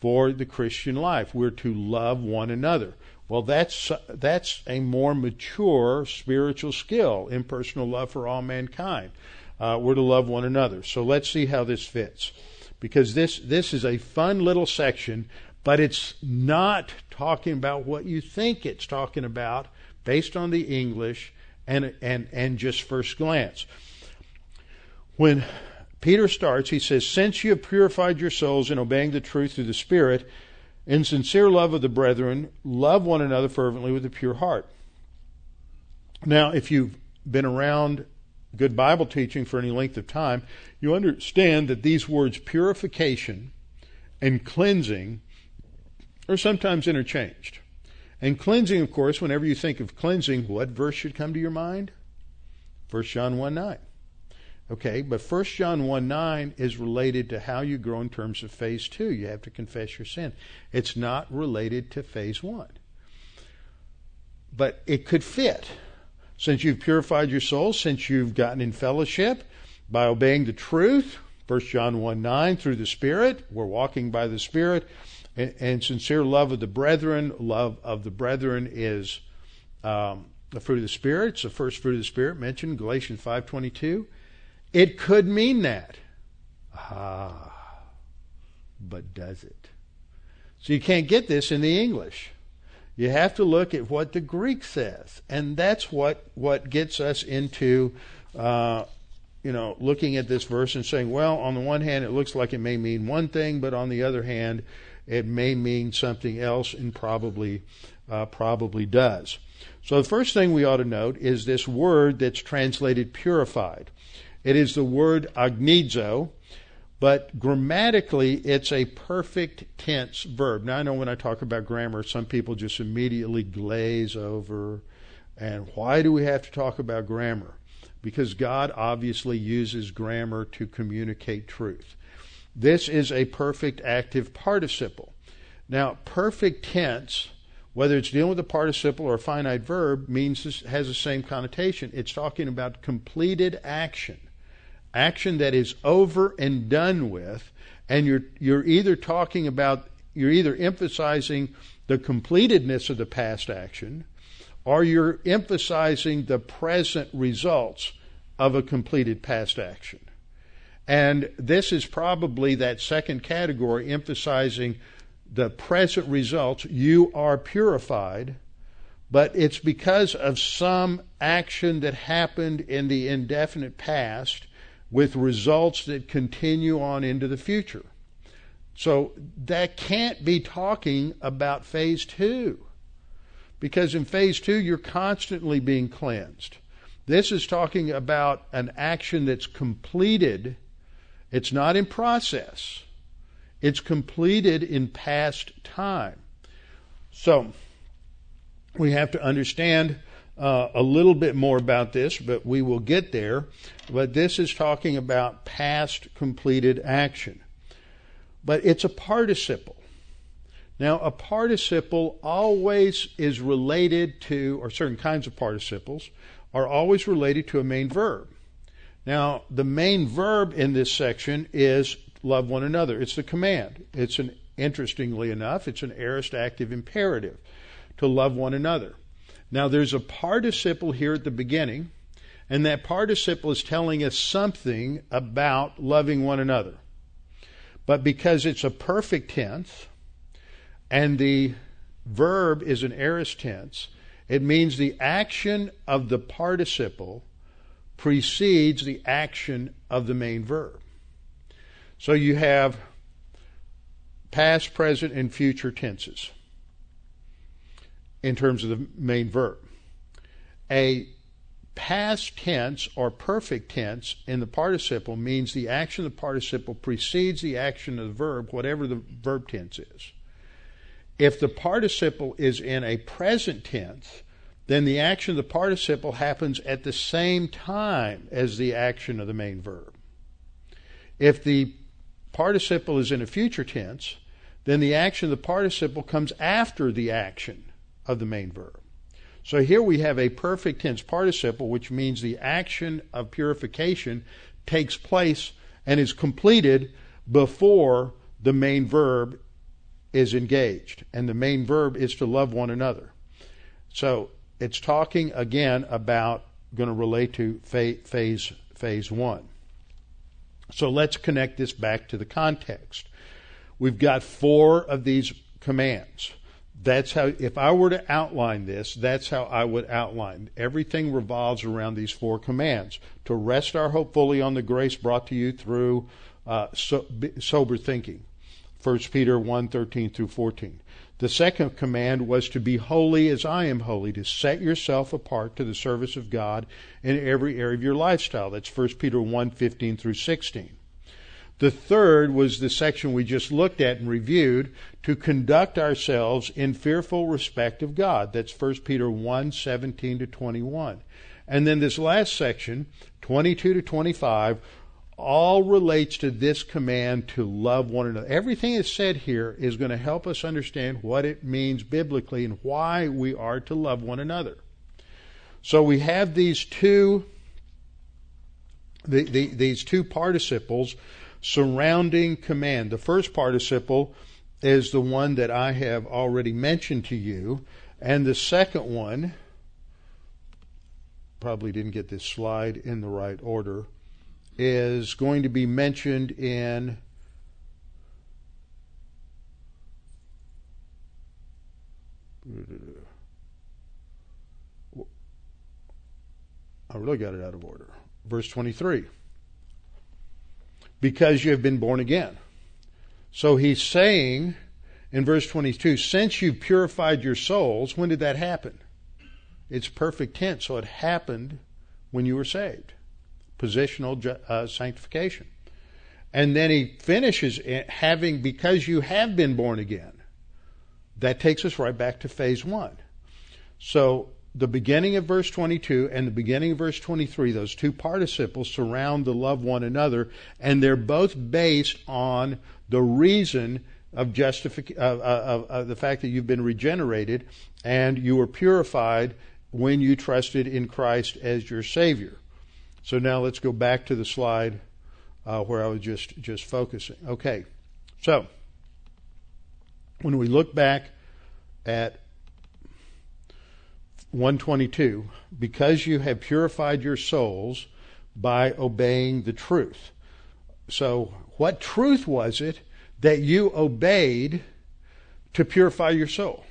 for the Christian life. We're to love one another. Well, that's that's a more mature spiritual skill, impersonal love for all mankind. Uh, we're to love one another. So let's see how this fits, because this this is a fun little section, but it's not talking about what you think it's talking about based on the English and and and just first glance when Peter starts, he says, Since you have purified your souls in obeying the truth through the Spirit, in sincere love of the brethren, love one another fervently with a pure heart. Now, if you've been around good Bible teaching for any length of time, you understand that these words purification and cleansing are sometimes interchanged. And cleansing, of course, whenever you think of cleansing, what verse should come to your mind? 1 John 1 9. Okay, but 1 John 1 9 is related to how you grow in terms of phase two. You have to confess your sin. It's not related to phase one. But it could fit. Since you've purified your soul, since you've gotten in fellowship by obeying the truth, 1 John 1 9, through the Spirit, we're walking by the Spirit, and, and sincere love of the brethren. Love of the brethren is um, the fruit of the Spirit. It's the first fruit of the Spirit mentioned, Galatians 5 22 It could mean that. Ah, but does it? So you can't get this in the English. You have to look at what the Greek says, and that's what what gets us into, uh, you know, looking at this verse and saying, well, on the one hand, it looks like it may mean one thing, but on the other hand, it may mean something else, and probably uh, probably does. So the first thing we ought to note is this word that's translated purified. It is the word hagnizo, but grammatically, it's a perfect tense verb. Now, I know when I talk about grammar, some people just immediately glaze over. And why do we have to talk about grammar? Because God obviously uses grammar to communicate truth. This is a perfect active participle. Now, perfect tense, whether it's dealing with a participle or a finite verb, means this has the same connotation. It's talking about completed action action that is over and done with, and you're you're either talking about you're either emphasizing the completedness of the past action, or you're emphasizing the present results of a completed past action. And this is probably that second category, emphasizing the present results. You are purified, but it's because of some action that happened in the indefinite past with results that continue on into the future. So that can't be talking about phase two. Because in phase two, you're constantly being cleansed. This is talking about an action that's completed. It's not in process. It's completed in past time. So we have to understand uh, a little bit more about this, but we will get there. But this is talking about past completed action. But it's a participle. Now, a participle always is related to, or certain kinds of participles are always related to a main verb. Now, the main verb in this section is love one another. It's the command. It's an, interestingly enough, it's an aorist active imperative to love one another. Now, there's a participle here at the beginning, and that participle is telling us something about loving one another. But because it's a perfect tense, and the verb is an aorist tense, it means the action of the participle precedes the action of the main verb. So you have past, present, and future tenses in terms of the main verb. A past tense or perfect tense in the participle means the action of the participle precedes the action of the verb, whatever the verb tense is. If the participle is in a present tense, then the action of the participle happens at the same time as the action of the main verb. If the participle is in a future tense, then the action of the participle comes after the action of the main verb. So here we have a perfect tense participle, which means the action of purification takes place and is completed before the main verb is engaged. And the main verb is to love one another. So it's talking again about going to relate to phase phase one. So let's connect this back to the context. We've got four of these commands. That's how, if I were to outline this, that's how I would outline. Everything revolves around these four commands to rest our hope fully on the grace brought to you through uh, so, sober thinking. 1 Peter 1 13 through 14. The second command was to be holy as I am holy, to set yourself apart to the service of God in every area of your lifestyle. That's 1 Peter 1 15 through 16. The third was the section we just looked at and reviewed to conduct ourselves in fearful respect of God. That's 1 Peter 1 17 to 21. And then this last section, 22 to 25, all relates to this command to love one another. Everything that's said here is going to help us understand what it means biblically and why we are to love one another. So we have these two the, the, these two participles surrounding command. The first participle is the one that I have already mentioned to you, and the second one probably didn't get this slide in the right order is going to be mentioned in I really got it out of order. Verse 23. Because you have been born again. So he's saying in verse 22, since you've purified your souls, when did that happen? It's perfect tense, so it happened when you were saved. Positional uh, sanctification. And then he finishes having, because you have been born again. That takes us right back to phase one. So the beginning of verse 22 and the beginning of verse 23, those two participles surround the love one another, and they're both based on the reason of justific- uh, uh, uh, the fact that you've been regenerated and you were purified when you trusted in Christ as your Savior. So now let's go back to the slide uh, where I was just just focusing. Okay, so when we look back at 122, because you have purified your souls by obeying the truth. So, what truth was it that you obeyed to purify your soul?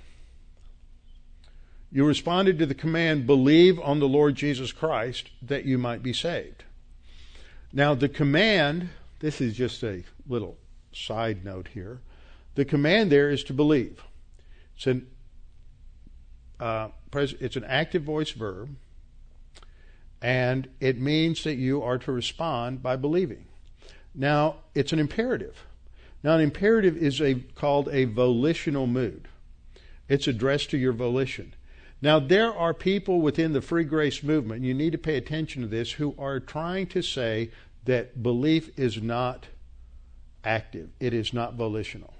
You responded to the command, believe on the Lord Jesus Christ that you might be saved. Now, the command, this is just a little side note here. The command there is to believe. It's an, uh, it's an active voice verb, and it means that you are to respond by believing. Now, it's an imperative. Now, an imperative is a, called a volitional mood. It's addressed to your volition. Now, there are people within the free grace movement, you need to pay attention to this, who are trying to say that belief is not active, it is not volitional.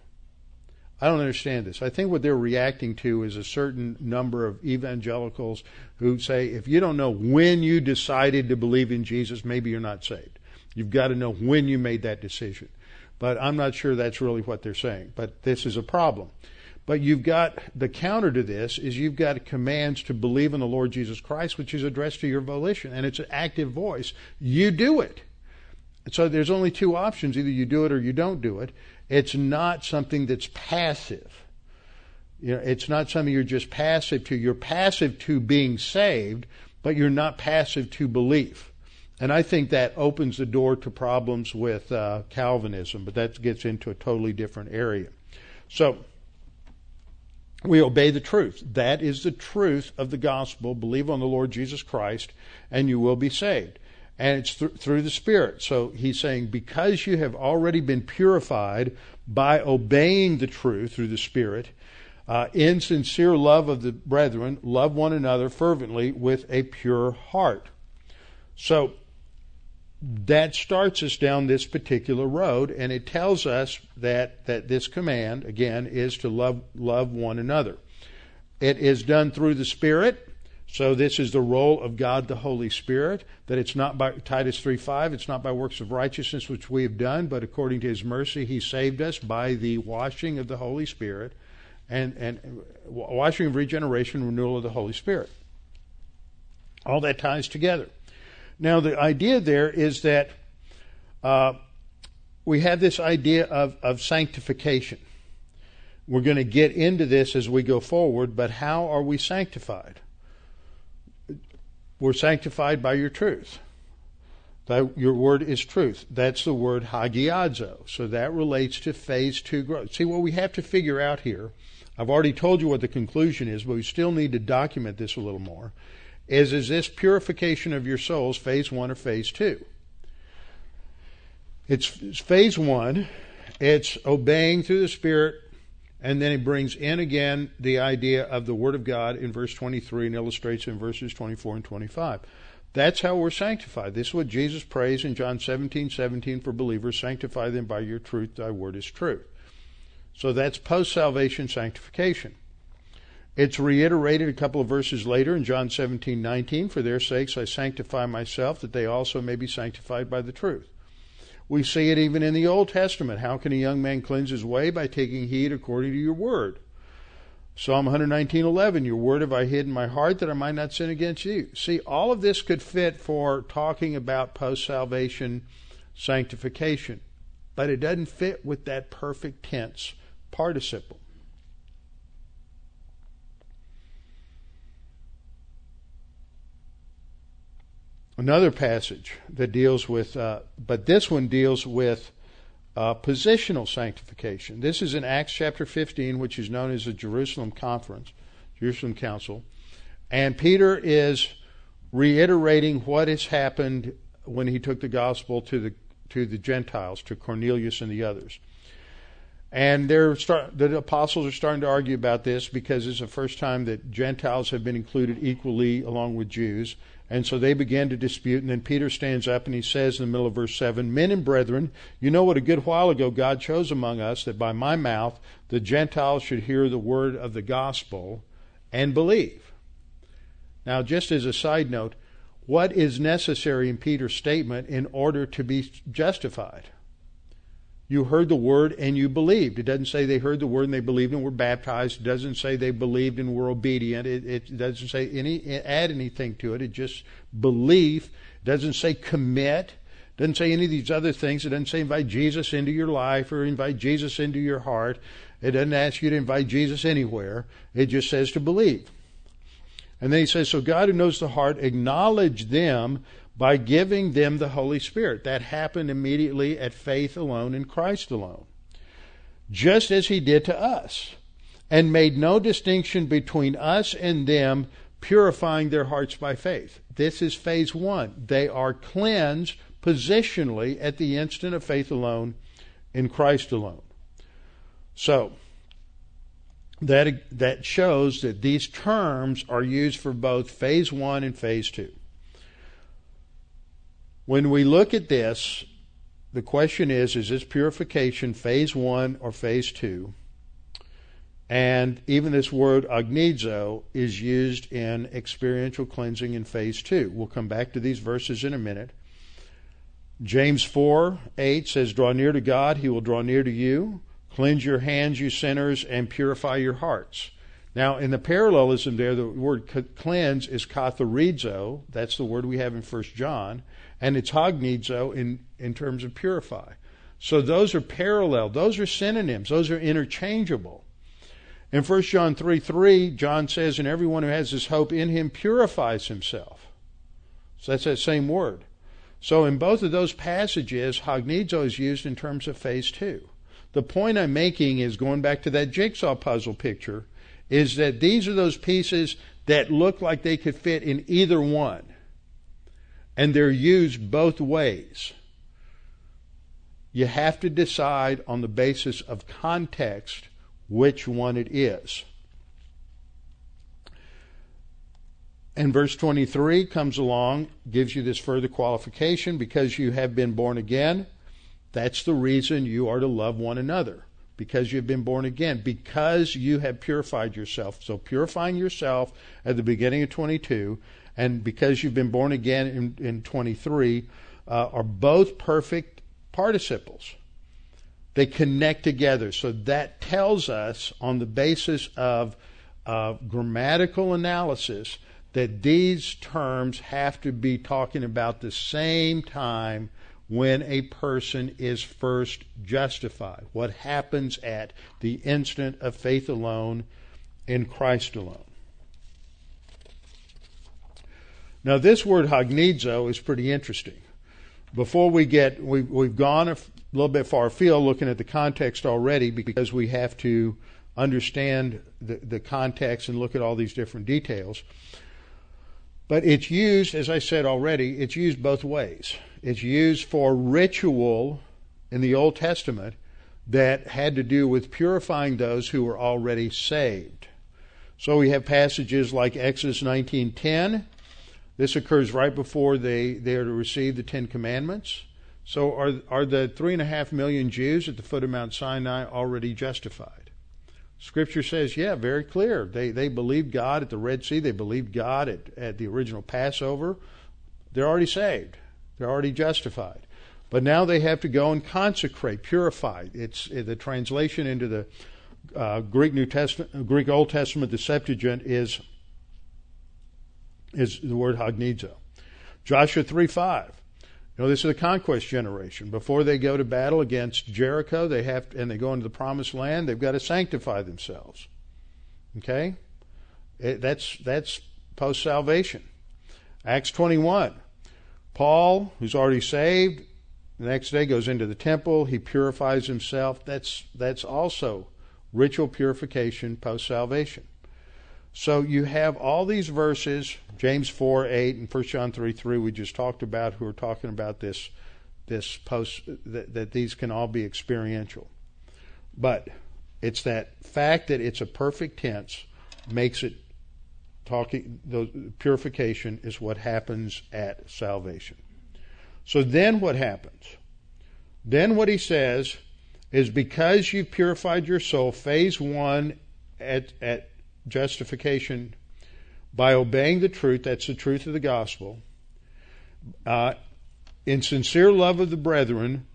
I don't understand this. I think what they're reacting to is a certain number of evangelicals who say if you don't know when you decided to believe in Jesus, maybe you're not saved. You've got to know when you made that decision. But I'm not sure that's really what they're saying. But this is a problem. But you've got the counter to this is you've got commands to believe in the Lord Jesus Christ, which is addressed to your volition, and it's an active voice. You do it. So there's only two options: either you do it or you don't do it. It's not something that's passive. You know, it's not something you're just passive to. You're passive to being saved, but you're not passive to belief. And I think that opens the door to problems with uh, Calvinism, but that gets into a totally different area. So, we obey the truth. That is the truth of the gospel. Believe on the Lord Jesus Christ, and you will be saved and it's th- through the Spirit. So he's saying, because you have already been purified by obeying the truth through the Spirit, uh, in sincere love of the brethren, love one another fervently with a pure heart. So that starts us down this particular road, and it tells us that, that this command, again, is to love, love one another. It is done through the Spirit. So this is the role of God the Holy Spirit, that it's not by Titus 3:5, it's not by works of righteousness which we have done, but according to his mercy he saved us by the washing of the Holy Spirit and, and washing of regeneration, renewal of the Holy Spirit. All that ties together. Now the idea there is that uh, we have this idea of, of sanctification. We're going to get into this as we go forward, but how are we sanctified? We're sanctified by your truth. That your word is truth. That's the word hagiazo. So that relates to phase two growth. See, what we have to figure out here, I've already told you what the conclusion is, but we still need to document this a little more, is is this purification of your souls phase one or phase two? It's phase one, it's obeying through the Spirit and then he brings in again the idea of the Word of God in verse 23 and illustrates in verses 24 and 25. That's how we're sanctified. This is what Jesus prays in John 17, 17 for believers. Sanctify them by your truth. Thy word is truth. So that's post salvation sanctification. It's reiterated a couple of verses later in John 17, 19. For their sakes I sanctify myself, that they also may be sanctified by the truth. We see it even in the Old Testament. How can a young man cleanse his way? By taking heed according to your word. Psalm 119:11, "Your word have I hid in my heart that I might not sin against you." See, all of this could fit for talking about post-salvation sanctification, but it doesn't fit with that perfect tense participle. Another passage that deals with, uh, but this one deals with uh, positional sanctification. This is in Acts chapter 15, which is known as the Jerusalem Conference, Jerusalem Council. And Peter is reiterating what has happened when he took the gospel to the to the Gentiles, to Cornelius and the others. And they're start, the apostles are starting to argue about this because it's the first time that Gentiles have been included equally along with Jews. And so they began to dispute, and then Peter stands up and he says in the middle of verse 7 Men and brethren, you know what a good while ago God chose among us that by my mouth the Gentiles should hear the word of the gospel and believe. Now, just as a side note, what is necessary in Peter's statement in order to be justified? You heard the word and you believed. It doesn't say they heard the word and they believed and were baptized. It doesn't say they believed and were obedient. It, it doesn't say any add anything to it. It just belief. It doesn't say commit. It doesn't say any of these other things. It doesn't say invite Jesus into your life or invite Jesus into your heart. It doesn't ask you to invite Jesus anywhere. It just says to believe. And then he says, So God who knows the heart, acknowledge them by giving them the Holy Spirit. That happened immediately at faith alone in Christ alone. Just as he did to us, and made no distinction between us and them, purifying their hearts by faith. This is phase one. They are cleansed positionally at the instant of faith alone in Christ alone. So, that, that shows that these terms are used for both phase one and phase two. When we look at this, the question is is this purification phase one or phase two? And even this word hagnizo is used in experiential cleansing in phase two. We'll come back to these verses in a minute. James 4 8 says, Draw near to God, he will draw near to you. Cleanse your hands, you sinners, and purify your hearts. Now, in the parallelism there, the word cleanse is katharizo. That's the word we have in 1 John and it's hagnizo in, in terms of purify. So those are parallel. Those are synonyms. Those are interchangeable. In 1 John 3 3, John says, And everyone who has this hope in him purifies himself. So that's that same word. So in both of those passages, hagnizo is used in terms of phase two. The point I'm making is going back to that jigsaw puzzle picture, is that these are those pieces that look like they could fit in either one and they're used both ways. You have to decide on the basis of context which one it is. And verse 23 comes along, gives you this further qualification because you have been born again. That's the reason you are to love one another because you've been born again, because you have purified yourself. So, purifying yourself at the beginning of 22 and because you've been born again in, in 23 uh, are both perfect participles. They connect together. So that tells us, on the basis of uh, grammatical analysis, that these terms have to be talking about the same time when a person is first justified. What happens at the instant of faith alone in Christ alone. Now, this word hagnizo is pretty interesting. Before we get, we, we've gone a little bit far afield looking at the context already because we have to understand the, the context and look at all these different details. But it's used, as I said already, it's used both ways. It's used for ritual in the Old Testament that had to do with purifying those who were already saved. So we have passages like Exodus 19:10 this occurs right before they, they are to receive the Ten Commandments. So are, are the three and a half million Jews at the foot of Mount Sinai already justified? Scripture says, yeah, very clear. They, they believed God at the Red Sea. They believed God at, at the original Passover. They're already saved. They're already justified. But now they have to go and consecrate, purify. It's the translation into the uh, Greek New Testament, Greek Old Testament, the Septuagint is is the word hagnizo. Joshua three five. You know, this is the conquest generation. Before they go to battle against Jericho, they have to, and they go into the promised land. They've got to sanctify themselves. Okay, it, that's that's post salvation. Acts twenty one. Paul, who's already saved, the next day goes into the temple. He purifies himself. That's that's also ritual purification post salvation. So you have all these verses, James 4 8 and 1 John 3 3, we just talked about, who are talking about this, this post, that, that these can all be experiential. But it's that fact that it's a perfect tense makes it talking, the purification is what happens at salvation. So then what happens? Then what he says is because you've purified your soul, phase one at, at justification by obeying the truth, that's the truth of the gospel, uh, in sincere love of the brethren,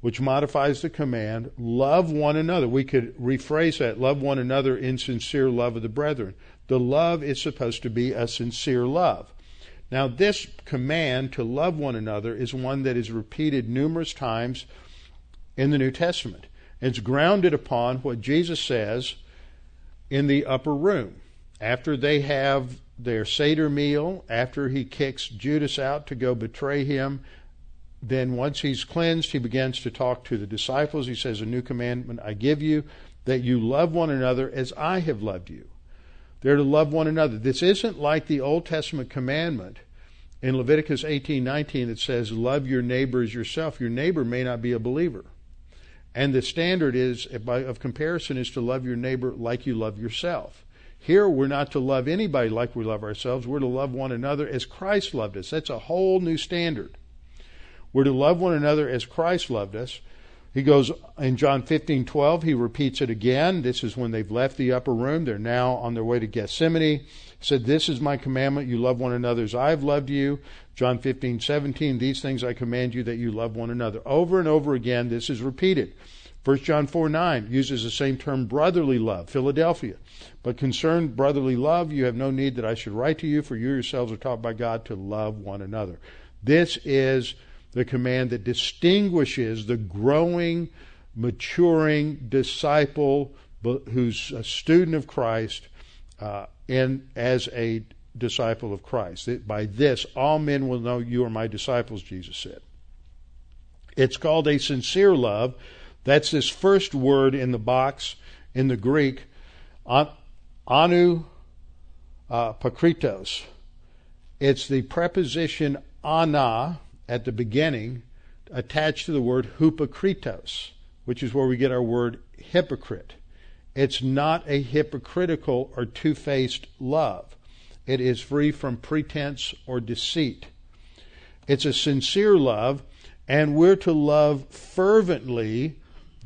which modifies the command, love one another. We could rephrase that love one another in sincere love of the brethren. The love is supposed to be a sincere love. Now, this command to love one another is one that is repeated numerous times in the New Testament. It's grounded upon what Jesus says in the upper room. After they have their Seder meal, after he kicks Judas out to go betray him, then once he's cleansed, he begins to talk to the disciples. He says, A new commandment I give you, that you love one another as I have loved you. They're to love one another. This isn't like the Old Testament commandment in Leviticus 18:19 that says, "Love your neighbor as yourself." Your neighbor may not be a believer. And the standard is of comparison is to love your neighbor like you love yourself. Here we're not to love anybody like we love ourselves. We're to love one another as Christ loved us. That's a whole new standard. We're to love one another as Christ loved us. He goes in John 15, 12, he repeats it again. This is when they've left the upper room. They're now on their way to Gethsemane. He said, This is my commandment. You love one another as I have loved you. John 15, 17, these things I command you that you love one another. Over and over again, this is repeated. 1 John 4, 9 uses the same term, brotherly love, Philadelphia. But concerned brotherly love, you have no need that I should write to you, for you yourselves are taught by God to love one another. This is the command that distinguishes the growing, maturing disciple who's a student of Christ uh, in, as a disciple of Christ. By this, all men will know you are my disciples, Jesus said. It's called a sincere love. That's this first word in the box in the Greek, anu uh, pakritos. It's the preposition ana at the beginning attached to the word hypokritos, which is where we get our word hypocrite. It's not a hypocritical or two faced love. It is free from pretense or deceit. It's a sincere love, and we're to love fervently.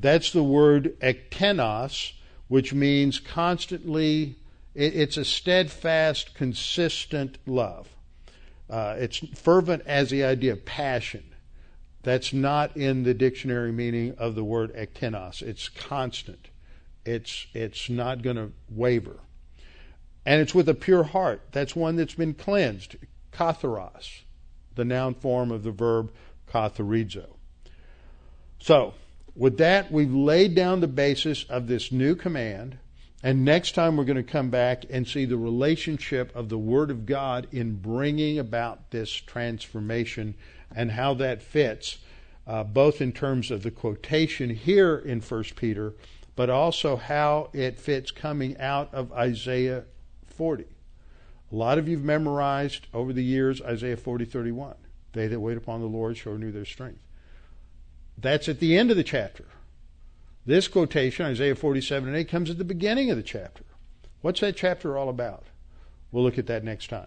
That's the word ektenos, which means constantly, it's a steadfast, consistent love. Uh, it's fervent as the idea of passion. That's not in the dictionary meaning of the word ektenos. It's constant. It's it's not going to waver. And it's with a pure heart. That's one that's been cleansed. Katharos, the noun form of the verb katharizo. So, with that, we've laid down the basis of this new command. And next time we're going to come back and see the relationship of the Word of God in bringing about this transformation and how that fits, uh, both in terms of the quotation here in 1 Peter, but also how it fits coming out of Isaiah 40. A lot of you've memorized over the years Isaiah 40, 31. They that wait upon the Lord shall renew their strength. That's at the end of the chapter. This quotation, Isaiah 47 and 8, comes at the beginning of the chapter. What's that chapter all about? We'll look at that next time.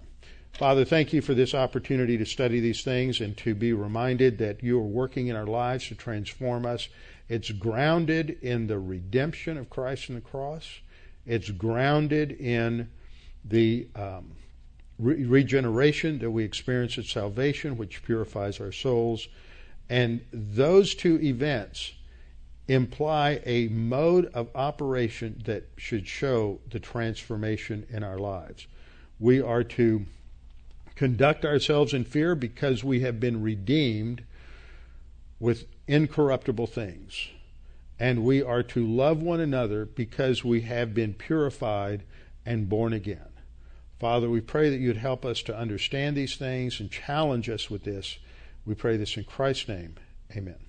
Father, thank you for this opportunity to study these things and to be reminded that you are working in our lives to transform us. It's grounded in the redemption of Christ on the cross. It's grounded in the um, re- regeneration that we experience at salvation, which purifies our souls. And those two events imply a mode of operation that should show the transformation in our lives. We are to conduct ourselves in fear because we have been redeemed with incorruptible things. And we are to love one another because we have been purified and born again. Father, we pray that you'd help us to understand these things and challenge us with this. We pray this in Christ's name. Amen.